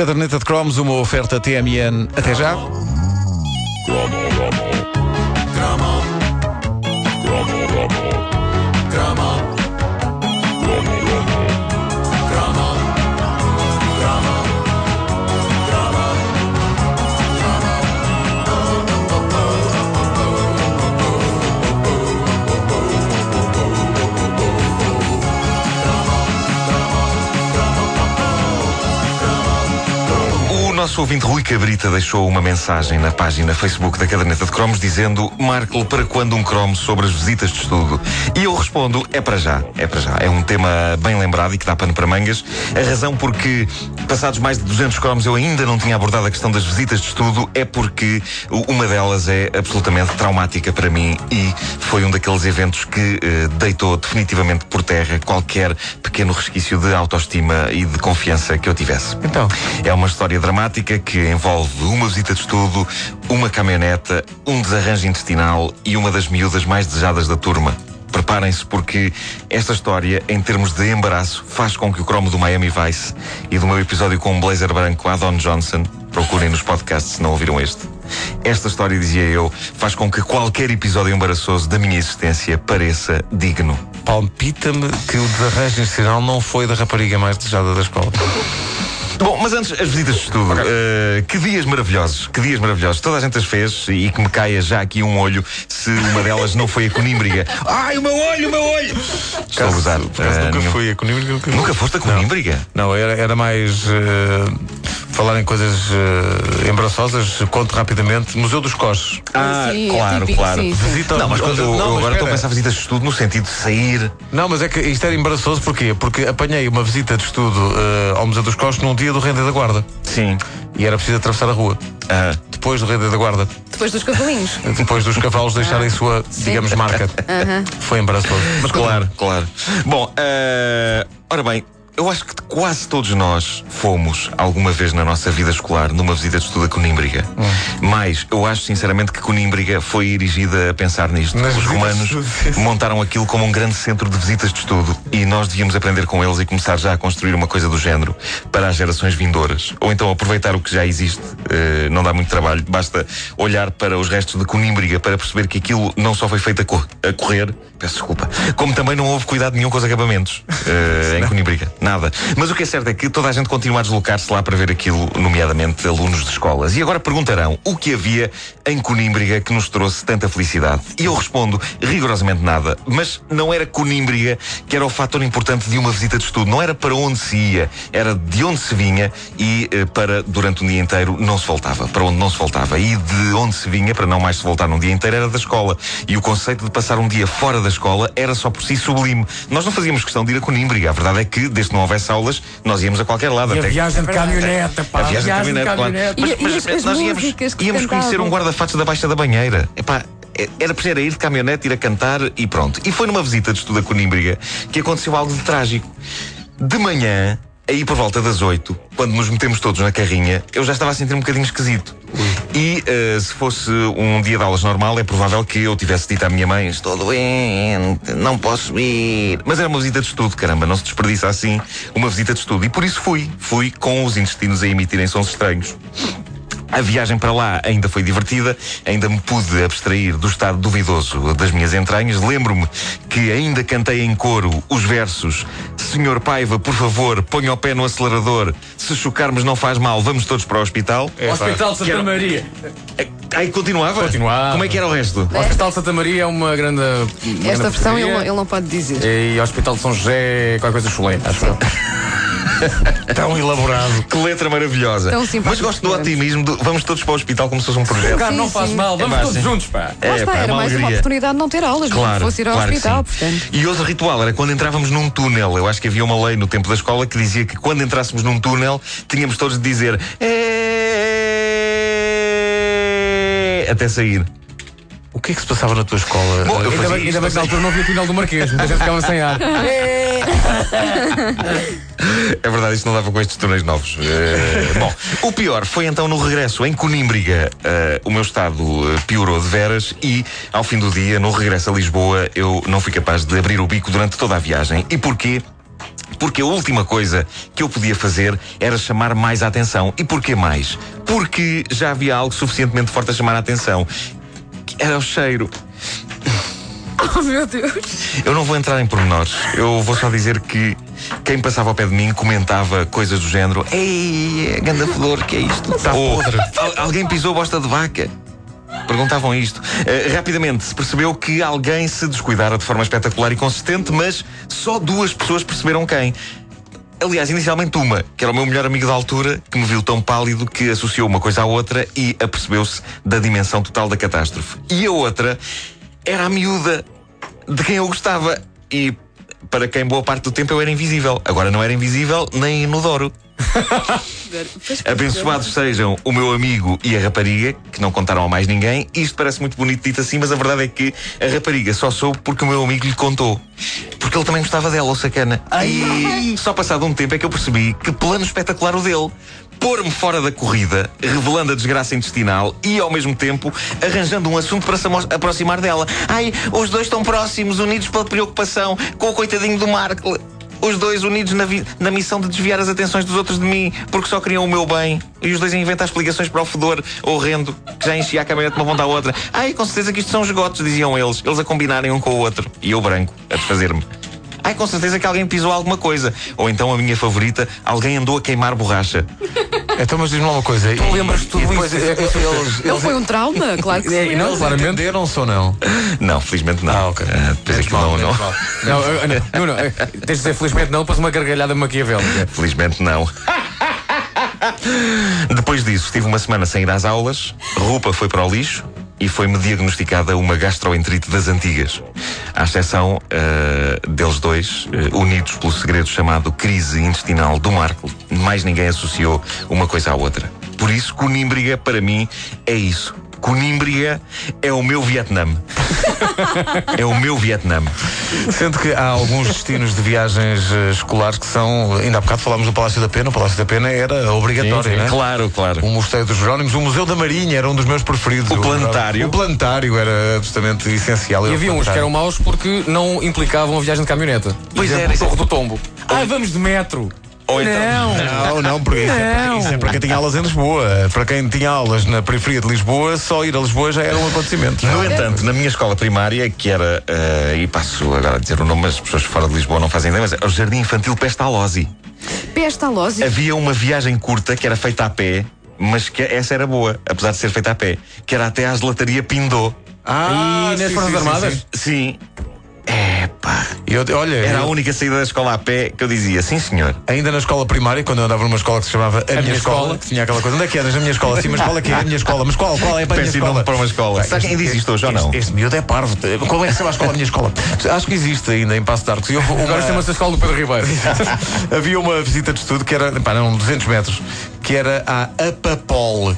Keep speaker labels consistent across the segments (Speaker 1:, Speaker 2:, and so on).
Speaker 1: Caderneta de Cromos, uma oferta TMN. Até já.
Speaker 2: Nosso ouvinte Rui Cabrita deixou uma mensagem na página Facebook da Caderneta de Cromos dizendo Marco, para quando um cromo sobre as visitas de estudo? E eu respondo, é para já, é para já. É um tema bem lembrado e que dá pano para mangas. A razão porque, passados mais de 200 cromos, eu ainda não tinha abordado a questão das visitas de estudo é porque uma delas é absolutamente traumática para mim e foi um daqueles eventos que eh, deitou definitivamente por terra qualquer pequeno resquício de autoestima e de confiança que eu tivesse.
Speaker 1: Então.
Speaker 2: É uma história dramática que envolve uma visita de estudo, uma caminhoneta, um desarranjo intestinal e uma das miúdas mais desejadas da turma. Preparem-se porque esta história, em termos de embaraço, faz com que o cromo do Miami Vice e do meu episódio com um blazer branco a Don Johnson, procurem nos podcasts se não ouviram este. Esta história, dizia eu, faz com que qualquer episódio embaraçoso da minha existência pareça digno.
Speaker 1: Palpita-me que o desarranjo institucional não foi da rapariga mais desejada da escola.
Speaker 2: Bom, mas antes, as visitas de estudo. Uh, que dias maravilhosos, que dias maravilhosos. Toda a gente as fez e que me caia já aqui um olho se uma delas não foi a conímbriga. Ai, o meu olho, o meu olho! Estou a
Speaker 1: acaso
Speaker 2: Uh,
Speaker 1: nunca
Speaker 2: nenhum-
Speaker 1: fui a Conímbriga. Nunca,
Speaker 2: Nunca foste a conímbriga?
Speaker 1: Não, era, era mais eh, falar em coisas eh, embaraçosas. Conto rapidamente. Museu dos Coches.
Speaker 2: Ah,
Speaker 3: Sim, é
Speaker 2: claro,
Speaker 3: típico,
Speaker 2: claro.
Speaker 3: sim, sim.
Speaker 1: Visita
Speaker 2: Não, mas quando eu,
Speaker 1: Não,
Speaker 2: eu
Speaker 1: mas
Speaker 2: agora estou a pensar visitas de estudo no sentido de sair.
Speaker 1: Não, mas é que isto era embaraçoso porquê? Porque apanhei uma visita de estudo eh, ao Museu dos Coches num dia do Renda da Guarda.
Speaker 2: Sim.
Speaker 1: E era preciso atravessar a rua.
Speaker 2: Ah,
Speaker 1: Depois do Renda da Guarda.
Speaker 3: Depois dos cavalinhos.
Speaker 1: Depois dos cavalos deixarem a sua, digamos, marca. Foi embaraçoso. Mas
Speaker 2: claro, claro. Bom, eh, ora bem, eu acho que quase todos nós fomos, alguma vez na nossa vida escolar, numa visita de estudo a Conímbriga. Mas eu acho sinceramente que Conímbriga foi erigida a pensar nisto.
Speaker 1: Nas
Speaker 2: Os romanos montaram aquilo como um grande centro de visitas de estudo e nós devíamos aprender com eles e começar já a construir uma coisa do género para as gerações vindouras. Ou então aproveitar o que já existe. Eh, não dá muito trabalho, basta olhar para os restos de Conímbriga para perceber que aquilo não só foi feito a, co- a correr, peço desculpa, como também não houve cuidado nenhum com os acabamentos eh, em Conímbriga. Nada. Mas o que é certo é que toda a gente continua a deslocar-se lá para ver aquilo, nomeadamente alunos de escolas. E agora perguntarão o que havia em Conímbriga que nos trouxe tanta felicidade. E eu respondo rigorosamente nada. Mas não era Conímbriga que era o fator importante de uma visita de estudo. Não era para onde se ia, era de onde se vinha e eh, para, durante um dia inteiro, não se voltava. Para onde não se voltava. E de onde se vinha, para não mais se voltar num dia inteiro, era da escola. E o conceito de passar um dia fora da escola era só por si sublime. Nós não fazíamos questão de ir a Conímbriga. A verdade é que, desde que não houvesse aulas, nós íamos a qualquer lado.
Speaker 4: E a
Speaker 2: até
Speaker 4: viagem de caminhoneta, pá.
Speaker 2: a viagem de caminhonete, claro. Mas,
Speaker 3: E-
Speaker 2: mas
Speaker 3: as- as
Speaker 2: nós íamos, íamos conhecer um guarda-fatos da Baixa da Banheira. Epá, é- era para ir de caminhonete, ir a cantar e pronto. E foi numa visita de estudo a Conímbriga que aconteceu algo de trágico. De manhã, aí por volta das oito, quando nos metemos todos na carrinha, eu já estava a sentir um bocadinho esquisito. E eh, se fosse um dia de aulas normal, é provável que eu tivesse dito à minha mãe: Estou doente, não posso ir. Mas era uma visita de estudo, caramba, não se desperdiça assim uma visita de estudo. E por isso fui. Fui com os intestinos a emitirem sons estranhos. A viagem para lá ainda foi divertida, ainda me pude abstrair do estado duvidoso das minhas entranhas. Lembro-me que ainda cantei em coro os versos: Senhor Paiva, por favor, ponha o pé no acelerador. Se chocarmos, não faz mal, vamos todos para o hospital.
Speaker 4: Hospital de Santa
Speaker 2: Quero-
Speaker 4: Maria.
Speaker 2: Aí continuava?
Speaker 4: Continuava.
Speaker 2: Como é que era o resto?
Speaker 4: Hospital de Santa Maria é uma grande. uma
Speaker 3: Esta
Speaker 4: grande
Speaker 3: versão ele, ele não pode dizer.
Speaker 4: E Hospital de São José, qualquer coisa chulé, acho eu.
Speaker 1: Tão elaborado.
Speaker 2: Que letra maravilhosa.
Speaker 3: Tão simpático
Speaker 2: Mas gosto do otimismo de vamos todos para o hospital como se fosse um projeto.
Speaker 3: Sim,
Speaker 4: não faz
Speaker 3: sim.
Speaker 4: mal, vamos
Speaker 2: É
Speaker 4: todos juntos, pá.
Speaker 3: Lá está,
Speaker 2: pá,
Speaker 3: era
Speaker 2: uma
Speaker 3: mais uma
Speaker 2: alegria.
Speaker 3: oportunidade de não ter aulas,
Speaker 2: Claro,
Speaker 3: não fosse ir ao
Speaker 2: claro
Speaker 3: hospital.
Speaker 2: E outro ritual era quando entrávamos num túnel. Eu acho que havia uma lei no tempo da escola que dizia que quando entrássemos num túnel tínhamos todos de dizer "É", até sair.
Speaker 1: O que é que se passava na tua escola?
Speaker 2: Bom, eu
Speaker 4: Ainda
Speaker 2: fazia
Speaker 4: bem, ainda bem que na altura não havia o túnel do Marquês, muita gente ficava sem ar.
Speaker 2: É verdade, isto não dava com estes túneis novos. Eh, bom, o pior foi então no regresso em Conímbriga. Eh, o meu estado eh, piorou de veras e, ao fim do dia, no regresso a Lisboa, eu não fui capaz de abrir o bico durante toda a viagem. E porquê? porque a última coisa que eu podia fazer era chamar mais a atenção. E porquê mais? Porque já havia algo suficientemente forte a chamar a atenção. Era o cheiro.
Speaker 3: Oh, meu Deus.
Speaker 2: Eu não vou entrar em pormenores. Eu vou só dizer que quem passava ao pé de mim comentava coisas do género: Ei, é ganda flor, que é isto?
Speaker 1: Está podre.
Speaker 2: "Al- alguém pisou bosta de vaca. Perguntavam isto. Eh, rapidamente se percebeu que alguém se descuidara de forma espetacular e consistente, mas só duas pessoas perceberam quem. Aliás, inicialmente uma, que era o meu melhor amigo da altura, que me viu tão pálido que associou uma coisa à outra e apercebeu-se da dimensão total da catástrofe. E a outra era a miúda de quem eu gostava e para quem boa parte do tempo eu era invisível. Agora não era invisível nem inodoro. Abençoados sejam o meu amigo e a rapariga, que não contaram a mais ninguém. Isto parece muito bonito dito assim, mas a verdade é que a rapariga só soube porque o meu amigo lhe contou. Porque ele também gostava dela, o sacana. E só passado um tempo é que eu percebi que plano espetacular o dele. Pôr-me fora da corrida, revelando a desgraça intestinal e, ao mesmo tempo, arranjando um assunto para se aproximar dela. Ai, os dois estão próximos, unidos pela preocupação com o coitadinho do Markle. Os dois unidos na, na missão de desviar as atenções dos outros de mim, porque só queriam o meu bem. E os dois a inventar explicações para o fedor horrendo, que já enchia a caminhonete de uma ponta à outra. Ai, com certeza que isto são esgotos, diziam eles. Eles a combinarem um com o outro. E eu branco, a desfazer-me. Ai, com certeza que alguém pisou alguma coisa. Ou então, a minha favorita, alguém andou a queimar borracha.
Speaker 1: Então, mas diz-me uma coisa. Tu
Speaker 4: lembras de tudo
Speaker 1: depois,
Speaker 4: isso?
Speaker 1: eh, Eles,
Speaker 3: Não foi um trauma? Claro que sim.
Speaker 4: É, não,
Speaker 1: eles
Speaker 4: claramente.
Speaker 1: entenderam-se ou não?
Speaker 2: Não, felizmente não.
Speaker 1: Ah, ok.
Speaker 2: Ah, depois aquilo
Speaker 1: mal,
Speaker 2: não, não.
Speaker 4: Não, não, não, tens de dizer felizmente não, depois uma gargalhada maquiavélica.
Speaker 2: Felizmente não. Depois disso, tive uma semana sem ir às aulas, roupa foi para o lixo e foi-me diagnosticada uma gastroenterite das antigas. À exceção eh, deles dois, eh, unidos pelo segredo chamado crise intestinal do Marco, mais ninguém associou uma coisa à outra. Por isso, Conímbriga, para mim, é isso. Conímbriga é o meu Vietnã. é o meu Vietnã.
Speaker 1: Sendo que há alguns destinos de viagens eh, escolares que são. Ainda há bocado falámos do Palácio da Pena. O Palácio da Pena era obrigatório,
Speaker 4: Sim, sim.
Speaker 1: né?
Speaker 2: Claro, claro.
Speaker 1: O Mosteiro dos Jerónimos, o Museu da Marinha era um dos meus preferidos.
Speaker 2: O planetário.
Speaker 1: O planetário era absolutamente essencial.
Speaker 4: E havia uns que eram maus porque não implicavam a viagem de caminhoneta.
Speaker 2: Pois
Speaker 4: Exemplo,
Speaker 2: era,
Speaker 4: o Torre do Tombo. Ah, vamos de metro.
Speaker 2: Ou então-
Speaker 1: Não, não, porque isso é,
Speaker 4: Não.
Speaker 1: isso é para quem tinha aulas em Lisboa. Para quem tinha aulas na periferia de Lisboa, só ir a Lisboa já era um acontecimento.
Speaker 2: No entanto, na minha escola primária, que era, eh, e passo agora a dizer o nome, mas as pessoas fora de Lisboa não fazem ideia, mas era o Jardim Infantil Pestalozzi.
Speaker 3: Pestalose.
Speaker 2: Havia uma viagem curta que era feita a pé, mas que essa era boa, apesar de ser feita a pé, que era até à gelataria Pindô.
Speaker 1: Ah,
Speaker 4: e nas
Speaker 1: sim,
Speaker 4: Forças
Speaker 1: sim, sim,
Speaker 4: Armadas?
Speaker 1: sim.
Speaker 2: Sim. Epá.
Speaker 1: Eu- olha,
Speaker 2: Era a
Speaker 1: eu-
Speaker 2: única saída da escola a pé que eu dizia, sim senhor.
Speaker 1: ainda na escola primária, quando eu andava numa escola que se chamava A, minha,
Speaker 4: Minha
Speaker 1: escola,
Speaker 4: Escola.
Speaker 1: que tinha aquela coisa, onde é que eras? A minha escola, sim, mas qual é que é a minha escola? Mas qual? Qual é para a minha escola?
Speaker 2: para uma escola. Sabe quem ainda existe hoje ou não?
Speaker 1: Este, miúdo é parvo. Qual é que se chama a escola? A minha escola. Acho que existe ainda em Passo de Arcos. E houve uma-
Speaker 4: Agora chama-se a escola do Pedro Ribeiro.
Speaker 1: Havia uma visita de estudo que era, pá, eram 200 metros, que era a Apapol,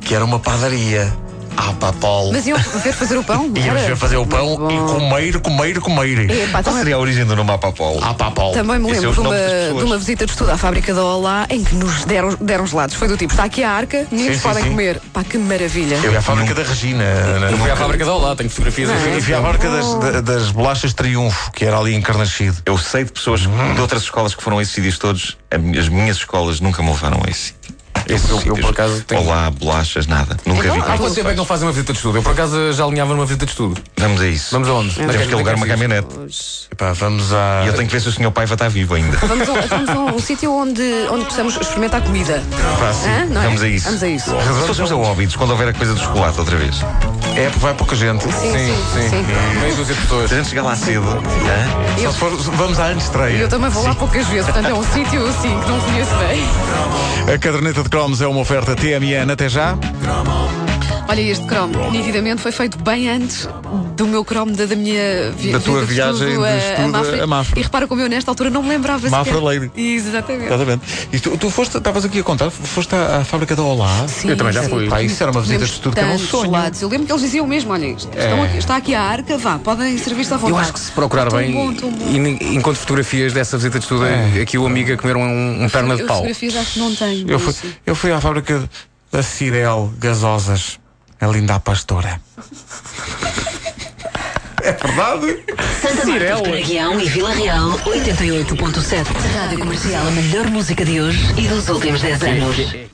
Speaker 1: que era uma padaria. Apapol.
Speaker 3: Mas iam ver fazer o pão?
Speaker 1: Íamos
Speaker 3: Era?
Speaker 1: ver fazer o pão e comer, comer, comer.
Speaker 3: Epá,
Speaker 2: Qual
Speaker 3: também,
Speaker 2: seria a origem do nome Apapol?
Speaker 1: Apapol.
Speaker 3: também me
Speaker 2: Esse é
Speaker 3: lembro
Speaker 2: os
Speaker 3: de
Speaker 2: das
Speaker 3: uma,
Speaker 2: pessoas.
Speaker 3: de uma visita de estudo à fábrica da Olá em que nos deram, deram gelados. Foi do tipo: está aqui a arca, meninos
Speaker 1: Sim, sim,
Speaker 3: podem
Speaker 1: sim.
Speaker 3: comer. Pá, que maravilha.
Speaker 1: Eu fui à fábrica da Regina. na-
Speaker 4: Eu fui à fábrica de lá, tenho fotografias aqui.
Speaker 1: E fui à fábrica das, da- das bolachas Triunfo, que era ali em Carnaxide.
Speaker 2: Eu sei de pessoas de outras escolas que foram a esses sítios todos. A mi- As minhas escolas nunca me levaram a esse sítio. Esses
Speaker 4: eu, eu, por acaso, tenho-
Speaker 2: Olá, bolachas, nada. Nunca
Speaker 3: Então,
Speaker 2: vi.
Speaker 3: há
Speaker 4: quanto tempo é que não
Speaker 2: faz.
Speaker 4: fazem uma visita de estudo? Eu, por acaso, já alinhava numa visita de estudo.
Speaker 2: Vamos a isso.
Speaker 4: Vamos aonde?
Speaker 2: Temos que alugar uma caminhonete.
Speaker 1: Epá, vamos à.
Speaker 2: E eu tenho que ver se o senhor Paiva está vivo ainda.
Speaker 3: Vamos a, vamos a um sítio onde, onde possamos experimentar comida.
Speaker 1: Pá, sim.
Speaker 3: Hã? Não é?
Speaker 2: Vamos a isso.
Speaker 3: Vamos a isso.
Speaker 2: Se fôssemos a Óbidos, quando houver a coisa do chocolate outra vez.
Speaker 1: É porque vai pouca gente.
Speaker 3: Sim, sim, sim.
Speaker 4: Meio dúzia de pessoas.
Speaker 2: Se a gente chegar lá cedo, hã?
Speaker 1: Só se for, vamos à
Speaker 3: E
Speaker 1: antestreia.
Speaker 3: eu também vou lá poucas vezes, portanto é um sítio assim que não conheço bem.
Speaker 1: A caderneta de cromos é uma oferta TMN. Até já.
Speaker 3: Olha, este cromo, nitidamente foi feito bem antes do meu cromo da, da minha vi-
Speaker 1: Da tua
Speaker 3: de
Speaker 1: viagem
Speaker 3: estudo
Speaker 1: de estudo a Mafra.
Speaker 3: E repara como eu nesta altura não me lembrava
Speaker 1: Mafra
Speaker 3: sequer.
Speaker 1: Lady.
Speaker 3: Exatamente.
Speaker 1: Exatamente. E tu, tu foste, estavas aqui a contar, foste à, à fábrica da Olá.
Speaker 3: Sim,
Speaker 4: Eu também já
Speaker 3: sim.
Speaker 4: fui.
Speaker 1: Pá, isso era uma visita de estudo que era um sonho.
Speaker 3: gelados. Eu lembro que eles diziam mesmo: olha, isto- estão aqui- está aqui a arca, vá, podem servir-se à vontade.
Speaker 4: Eu acho que se procurar bem
Speaker 3: bom,
Speaker 4: e encontro fotografias dessa visita de estudo, aqui o amigo a comer um, um perna de
Speaker 3: Eu
Speaker 4: pau.
Speaker 3: fotografias acho que não tenho.
Speaker 1: Eu fui, eu fui à fábrica da Cirel Gasosas, a linda à pastora. É verdade.
Speaker 5: Santa Marta Caraguião e Vila Real 88.7. Rádio Comercial, a melhor música de hoje e dos últimos 10 anos.